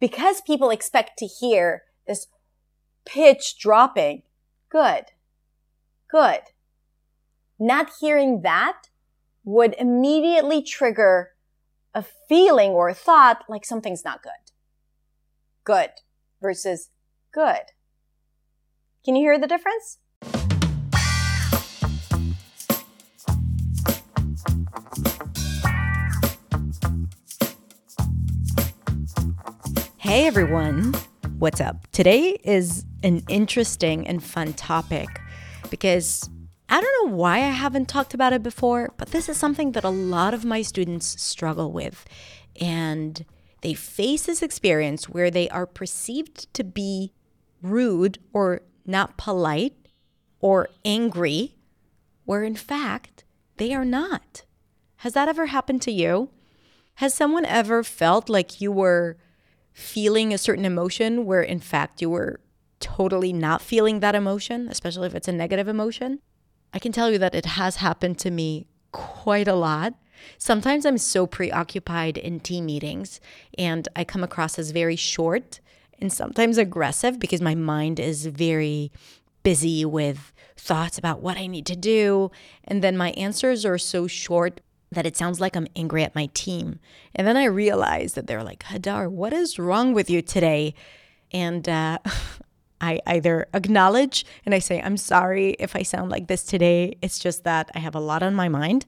because people expect to hear this pitch dropping. Good. Good. Not hearing that would immediately trigger a feeling or a thought like something's not good. Good versus good. Can you hear the difference? Hey everyone, what's up? Today is an interesting and fun topic because I don't know why I haven't talked about it before, but this is something that a lot of my students struggle with. And they face this experience where they are perceived to be rude or not polite or angry, where in fact they are not. Has that ever happened to you? Has someone ever felt like you were feeling a certain emotion where in fact you were totally not feeling that emotion, especially if it's a negative emotion. I can tell you that it has happened to me quite a lot. Sometimes I'm so preoccupied in team meetings and I come across as very short and sometimes aggressive because my mind is very busy with thoughts about what I need to do. And then my answers are so short that it sounds like I'm angry at my team. And then I realize that they're like, Hadar, what is wrong with you today? And uh, I either acknowledge and I say, I'm sorry if I sound like this today. It's just that I have a lot on my mind.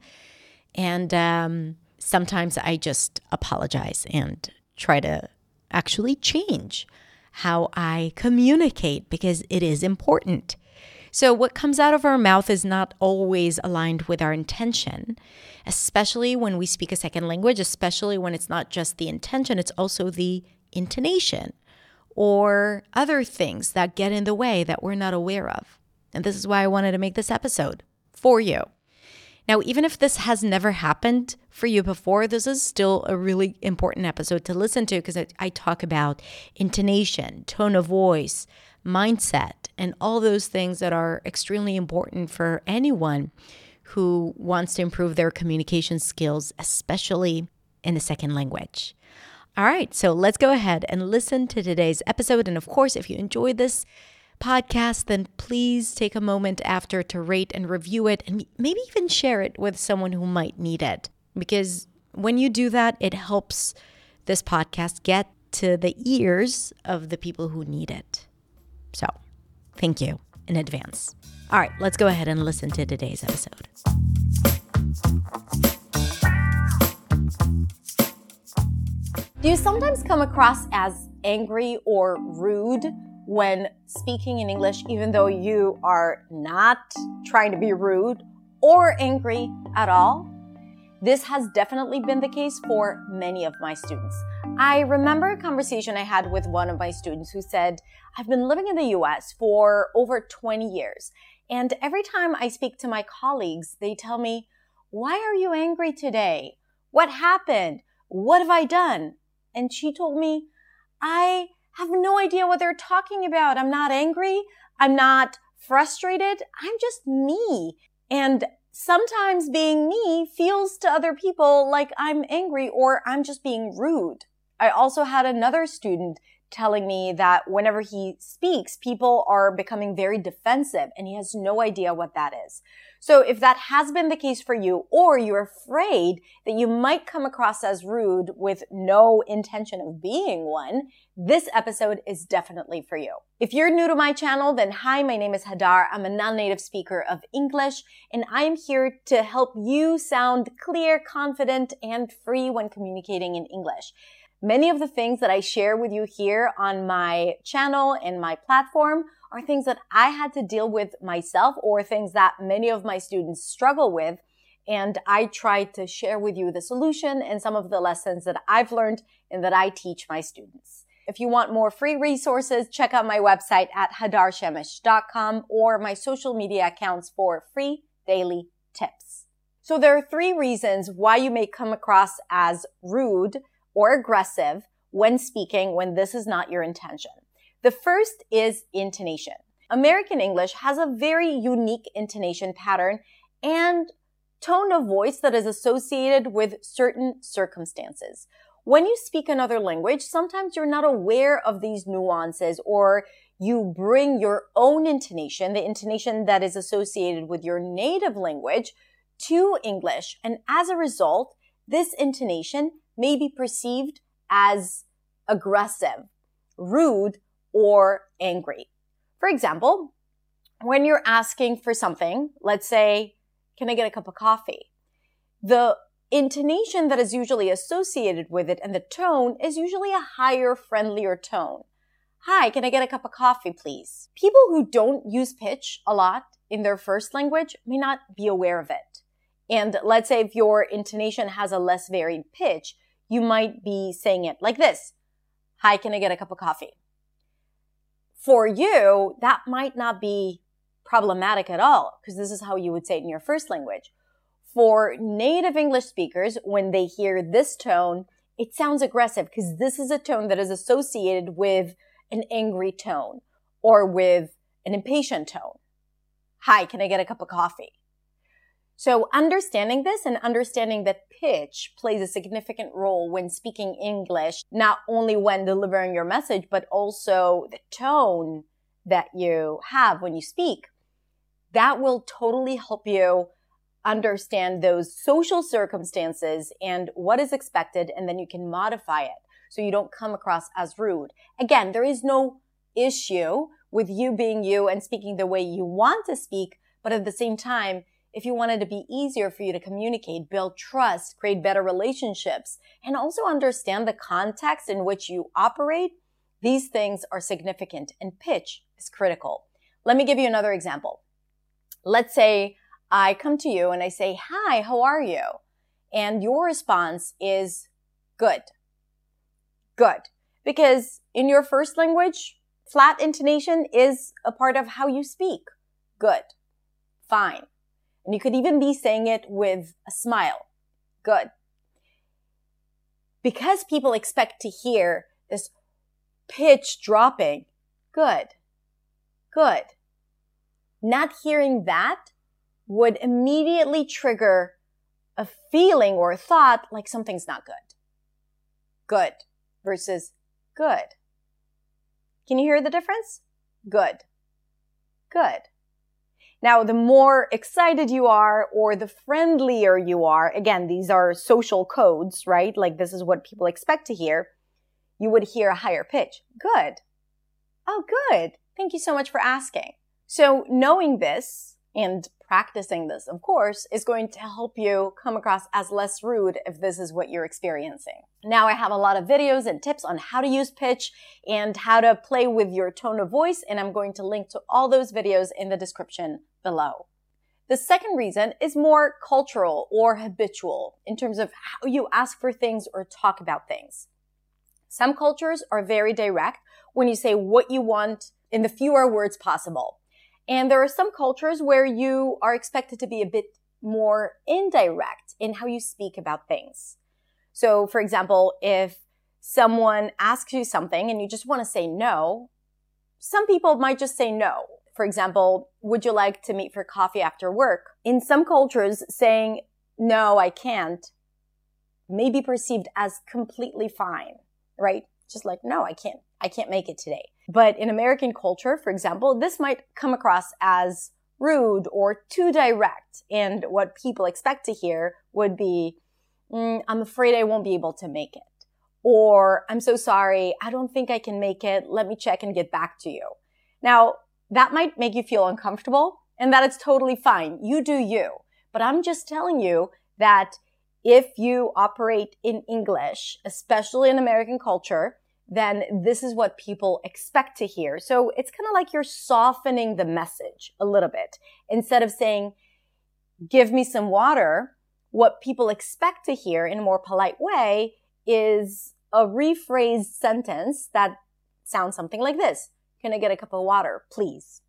And um, sometimes I just apologize and try to actually change how I communicate because it is important. So, what comes out of our mouth is not always aligned with our intention, especially when we speak a second language, especially when it's not just the intention, it's also the intonation or other things that get in the way that we're not aware of. And this is why I wanted to make this episode for you. Now, even if this has never happened for you before, this is still a really important episode to listen to because I, talk about intonation, tone of voice, mindset, and all those things that are extremely important for anyone who wants to improve their communication skills, especially in the second language. All right, so let's go ahead and listen to today's episode. And of course, if you enjoyed this podcast, then please take a moment after to rate and review it and maybe even share it with someone who might need it. Because when you do that, it helps this podcast get to the ears of the people who need it. So, thank you in advance. All right, let's go ahead and listen to today's episode. Do you sometimes come across as angry or rude when speaking in English, even though you are not trying to be rude or angry at all? This has definitely been the case for many of my students. I remember a conversation I had with one of my students who said, I've been living in the US for over 20 years. And every time I speak to my colleagues, they tell me, Why are you angry today? What happened? What have I done? And she told me, I have no idea what they're talking about. I'm not angry. I'm not frustrated. I'm just me. And sometimes being me feels to other people like I'm angry or I'm just being rude. I also had another student telling me that whenever he speaks, people are becoming very defensive and he has no idea what that is. So if that has been the case for you, or you're afraid that you might come across as rude with no intention of being one, this episode is definitely for you. If you're new to my channel, then hi, my name is Hadar. I'm a non-native speaker of English, and I am here to help you sound clear, confident, and free when communicating in English. Many of the things that I share with you here on my channel and my platform are things that I had to deal with myself or things that many of my students struggle with. And I try to share with you the solution and some of the lessons that I've learned and that I teach my students. If you want more free resources, check out my website at hadarshemesh.com or my social media accounts for free daily tips. So there are three reasons why you may come across as rude or aggressive when speaking when this is not your intention. The first is intonation. American English has a very unique intonation pattern and tone of voice that is associated with certain circumstances. when you speak another language, sometimes you're not aware of these nuances or you bring your own intonation, the intonation that is associated with your native language, to English. And as a result, this intonation may be perceived as aggressive, rude, or angry. For example, when you're asking for something, let's say, can I get a cup of coffee? The intonation that is usually associated with it and the tone is usually a higher, friendlier tone. Hi, can I get a cup of coffee, please? People who don't use pitch a lot in their first language may not be aware of it. And let's say if your intonation has a less varied pitch, you might be saying it like this. Hi, can I get a cup of coffee? For you, that might not be problematic at all because this is how you would say it in your first language. For native English speakers, when they hear this tone, it sounds aggressive because this is a tone that is associated with an angry tone or with an impatient tone. Hi, can I get a cup of coffee? So understanding this and understanding that pitch plays a significant role when speaking English, not only when delivering your message, but also the tone that you have when you speak, that will totally help you understand those social circumstances and what is expected, and then you can modify it so you don't come across as rude. Again, there is no issue with you being you and speaking the way you want to speak, but at the same time, if you wanted to be easier for you to communicate, build trust, create better relationships, and also understand the context in which you operate, these things are significant and pitch is critical. Let me give you another example. Let's say I come to you and I say, Hi, how are you? And your response is good good. Because in your first language, flat intonation is a part of how you speak. Good. Fine. And you could even be saying it with a smile. Good. Because people expect to hear this pitch dropping. Good. Good. Not hearing that would immediately trigger a feeling or a thought like something's not good. Good versus good. Can you hear the difference? Good. Good. Now, the more excited you are or the friendlier you are, again, these are social codes, right? Like this is what people expect to hear. You would hear a higher pitch. Good. Oh, good. Thank you so much for asking. So knowing this and practicing this, of course, is going to help you come across as less rude if this is what you're experiencing. Now I have a lot of videos and tips on how to use pitch and how to play with your tone of voice, and I'm going to link to all those videos in the description below. The second reason is more cultural or habitual in terms of how you ask for things or talk about things. Some cultures are very direct when you say what you want in the fewer words possible. And there are some cultures where you are expected to be a bit more indirect in how you speak about things. So, for example, if someone asks you something and you just want to say no, some people might just say no. For example, would you like to meet for coffee after work? In some cultures, saying no, I can't may be perceived as completely fine, right? Just like, no, I can't, I can't make it today. But in American culture, for example, this might come across as rude or too direct. And what people expect to hear would be, mm, I'm afraid I won't be able to make it. Or I'm so sorry. I don't think I can make it. Let me check and get back to you. Now, that might make you feel uncomfortable and that it's totally fine. You do you. But I'm just telling you that if you operate in English, especially in American culture, then this is what people expect to hear. So it's kind of like you're softening the message a little bit. Instead of saying, give me some water, what people expect to hear in a more polite way is a rephrased sentence that sounds something like this. Can I get a cup of water, please?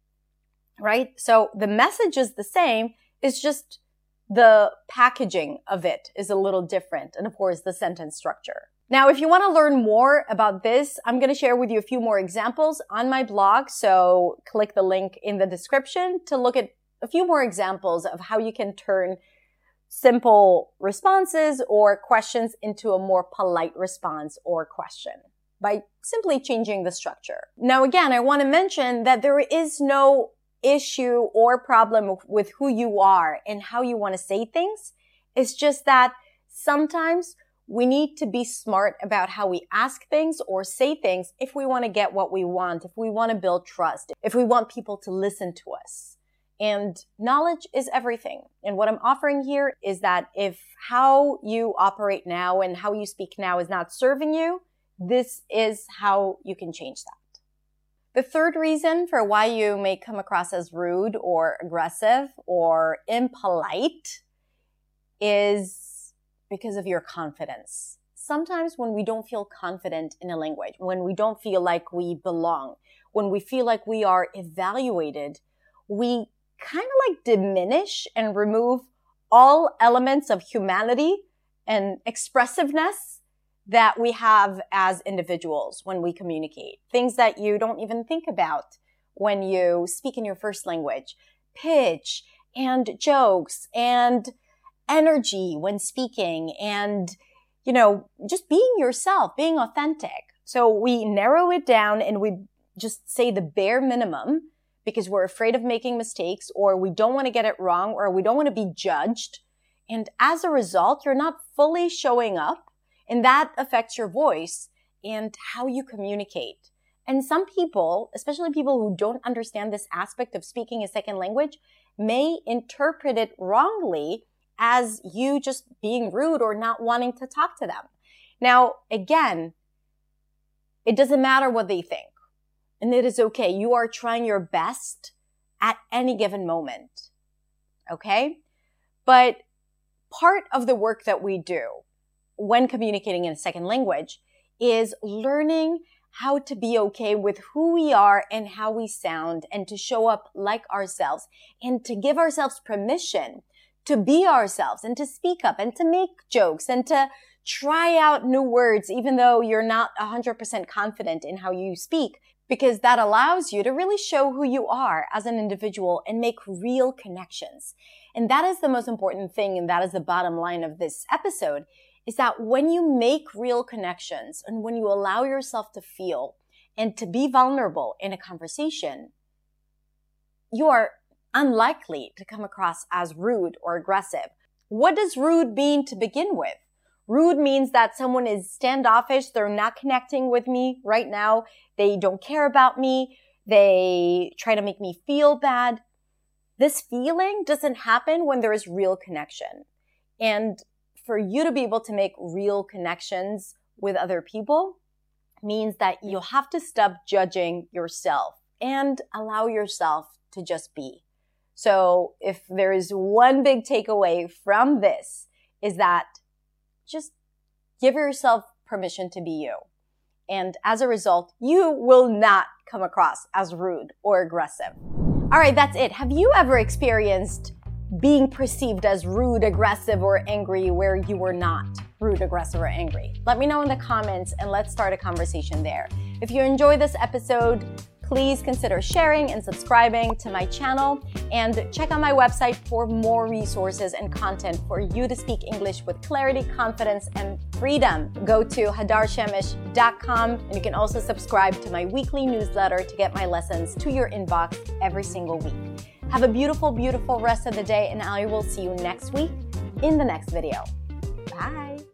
Right? So the message is the same. It's just the packaging of it is a little different. And of course, the sentence structure. Now, if you want to learn more about this, I'm going to share with you a few more examples on my blog. So click the link in the description to look at a few more examples of how you can turn simple responses or questions into a more polite response or question by simply changing the structure. Now, again, I want to mention that there is no issue or problem with who you are and how you want to say things. It's just that sometimes we need to be smart about how we ask things or say things if we want to get what we want, if we want to build trust, if we want people to listen to us. And knowledge is everything. And what I'm offering here is that if how you operate now and how you speak now is not serving you, this is how you can change that. The third reason for why you may come across as rude or aggressive or impolite is because of your confidence. Sometimes when we don't feel confident in a language, when we don't feel like we belong, when we feel like we are evaluated, we kind of like diminish and remove all elements of humanity and expressiveness that we have as individuals when we communicate. Things that you don't even think about when you speak in your first language. Pitch and jokes and energy when speaking and, you know, just being yourself, being authentic. So we narrow it down and we just say the bare minimum because we're afraid of making mistakes or we don't want to get it wrong or we don't want to be judged. And as a result, you're not fully showing up and that affects your voice and how you communicate. And some people, especially people who don't understand this aspect of speaking a second language, may interpret it wrongly as you just being rude or not wanting to talk to them. Now, again, it doesn't matter what they think. And it is okay. You are trying your best at any given moment. Okay? But part of the work that we do when communicating in a second language is learning how to be okay with who we are and how we sound and to show up like ourselves and to give ourselves permission to be ourselves and to speak up and to make jokes and to try out new words, even though you're not 100% confident in how you speak because that allows you to really show who you are as an individual and make real connections. And that is the most important thing. And that is the bottom line of this episode is that when you make real connections and when you allow yourself to feel and to be vulnerable in a conversation, you are unlikely to come across as rude or aggressive. What does rude mean to begin with? Rude means that someone is standoffish. They're not connecting with me right now. They don't care about me. They try to make me feel bad. This feeling doesn't happen when there is real connection. And for you to be able to make real connections with other people means that you'll have to stop judging yourself and allow yourself to just be. So if there is one big takeaway from this is that just give yourself permission to be you. And as a result, you will not come across as rude or aggressive. All right, that's it. Have you ever experienced being perceived as rude, aggressive, or angry where you were not rude, aggressive, or angry? Let me know in the comments and let's start a conversation there. If you enjoy this episode, please consider sharing and subscribing to my channel and check out my website for more resources and content for you to speak English with clarity, confidence, and freedom. Go to hadarshemesh.com and you can also subscribe to my weekly newsletter to get my lessons to your inbox every single week. Have a beautiful, beautiful rest of the day, and I will see you next week in the next video. Bye.